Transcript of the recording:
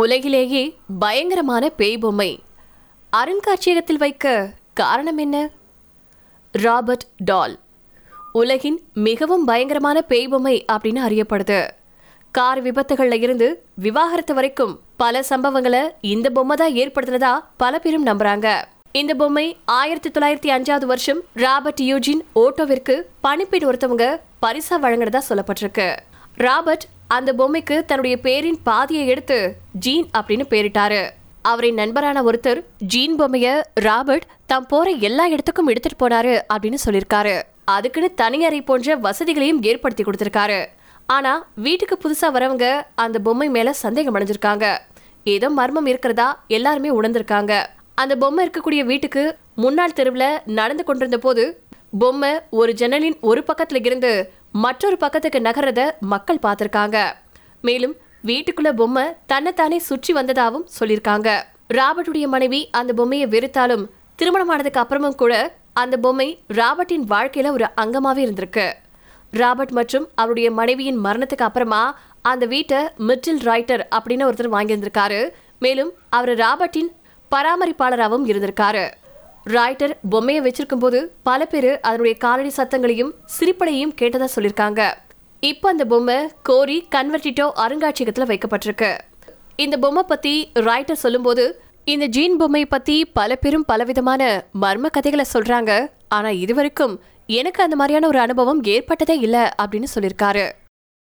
உலகிலேயே பயங்கரமான பேய் பொம்மை. அருங்காட்சியகத்தில் வைக்க காரணம் என்ன? Robert doll. உலகின் மிகவும் பயங்கரமான பேய் பொம்மை அப்படின்னு அறியப்படுது. கார் விபத்துகளில் இருந்து விவாகரத்து வரைக்கும் பல சம்பவங்களை இந்த பொம்மை தான் ஏற்படுத்துறதா பல பேரும் நம்புறாங்க. இந்த பொம்மை ஆயிரத்தி தொள்ளாயிரத்தி அஞ்சாவது வருஷம் ராபர்ட் யூஜின் ஓட்டோவிற்கு பணிப்பெண் ஒருத்தவங்க பரிசா வழங்குறதா சொல்லப்பட்டிருக்கு. ராபர்ட் அந்த பொம்மைக்கு தன்னுடைய பேரின் பாதியை எடுத்து ஜீன் அப்படின்னு பேரிட்டாரு. அவரின் நண்பரான ஒருத்தர் ஜீன் பொம்மைய ராபர்ட் தாம் போற எல்லா இடத்துக்கும் எடுத்துட்டு போனாரு அப்படின்னு சொல்லியிருக்காரு. அதுக்குன்னு தனி அறை போன்ற வசதிகளையும் ஏற்படுத்தி கொடுத்திருக்காரு. ஆனா வீட்டுக்கு புதுசா வரவங்க அந்த பொம்மை மேல சந்தேகம் அடைஞ்சிருக்காங்க. ஏதோ மர்மம் இருக்கிறதா எல்லாருமே உணர்ந்திருக்காங்க. அந்த பொம்மை இருக்கக்கூடிய வீட்டுக்கு முன்னாள் தெருவில் நடந்து கொண்டிருந்த போது பொம்மை ஒரு ஜன்னலின் ஒரு பக்கத்துல இருந்து மற்றொரு பக்கத்துக்கு நகர்றத மக்கள் பார்த்திருக்காங்க. மேலும் வீட்டுக்குள்ள பொம்மை தன்னைத்தானே சுற்றி வந்ததாகவும் சொல்லியிருக்காங்க. ராபர்ட்டுடைய மனைவி அந்த பொம்மையை வெறுத்தாலும் திருமணமானதுக்கு அப்புறமும் கூட அந்த பொம்மை ராபர்ட்டின் வாழ்க்கையில ஒரு அங்கமாவே இருந்திருக்கு. ராபர்ட் மற்றும் அவருடைய மனைவியின் மரணத்துக்கு அப்புறமா அந்த வீட்டை மிட்டில் ரைட்டர் அப்படின்னு ஒருத்தர் வாங்கியிருந்திருக்காரு. மேலும் அவர் ராபர்ட்டின் பராமரிப்பாளராகவும் இருந்திருக்காரு. ராய்டர் பொம்மையை வச்சிருக்கும் போது பல பேர் அதனுடைய காலடி சத்தங்களையும் சிரிப்படையும் கேட்டதா சொல்லியிருக்காங்க. இப்போ அந்த பொம்மை கோரி கன்வெர்டிட்டோ அருங்காட்சியகத்தில் வைக்கப்பட்டிருக்கு. இந்த பொம்மை பத்தி ரைட்டர் சொல்லும்போது இந்த ஜீன் பொம்மை பத்தி பல பேரும் பலவிதமான மர்ம கதைகளை சொல்றாங்க. ஆனா இதுவரைக்கும் எனக்கு அந்த மாதிரியான ஒரு அனுபவம் ஏற்பட்டதே இல்லை அப்படின்னு சொல்லியிருக்காரு.